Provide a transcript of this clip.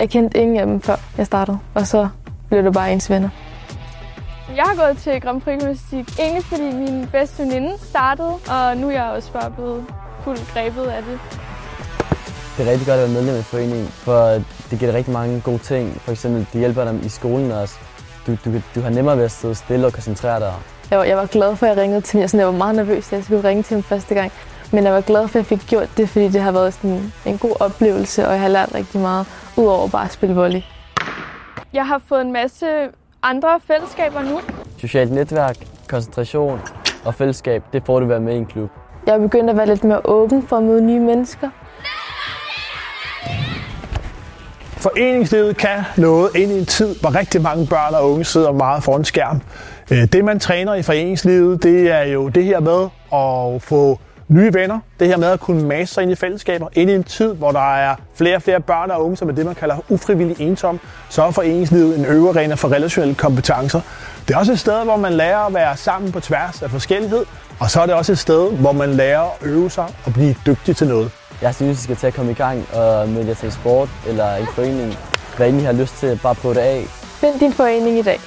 Jeg kendte ingen af dem, før jeg startede, og så blev det bare ens venner. Jeg har gået til Grand Prix Gymnastik egentlig fordi min bedste veninde startede, og nu er jeg også bare blevet fuldt grebet af det. Det er rigtig godt at være medlem af foreningen, for det giver dig rigtig mange gode ting. For eksempel, det hjælper dem i skolen også. Du, du, du har nemmere ved at sidde stille og koncentrere dig. Jeg var, jeg var glad for, at jeg ringede til ham. Jeg var meget nervøs, da jeg skulle ringe til ham første gang. Men jeg var glad for, at jeg fik gjort det, fordi det har været sådan en god oplevelse, og jeg har lært rigtig meget, udover bare at spille volley. Jeg har fået en masse andre fællesskaber nu. Socialt netværk, koncentration og fællesskab, det får du ved at være med i en klub. Jeg er begyndt at være lidt mere åben for at møde nye mennesker. Foreningslivet kan noget ind i en tid, hvor rigtig mange børn og unge sidder meget foran skærm. Det man træner i foreningslivet, det er jo det her med at få nye venner. Det her med at kunne masse sig ind i fællesskaber. Ind i en tid, hvor der er flere og flere børn og unge, som er det, man kalder ufrivillig ensom, så er foreningslivet en øverarena for relationelle kompetencer. Det er også et sted, hvor man lærer at være sammen på tværs af forskellighed. Og så er det også et sted, hvor man lærer at øve sig og blive dygtig til noget. Jeg synes, I skal til at komme i gang og melde jer til sport eller en forening. Hvad I har lyst til, bare prøve det af. Find din forening i dag.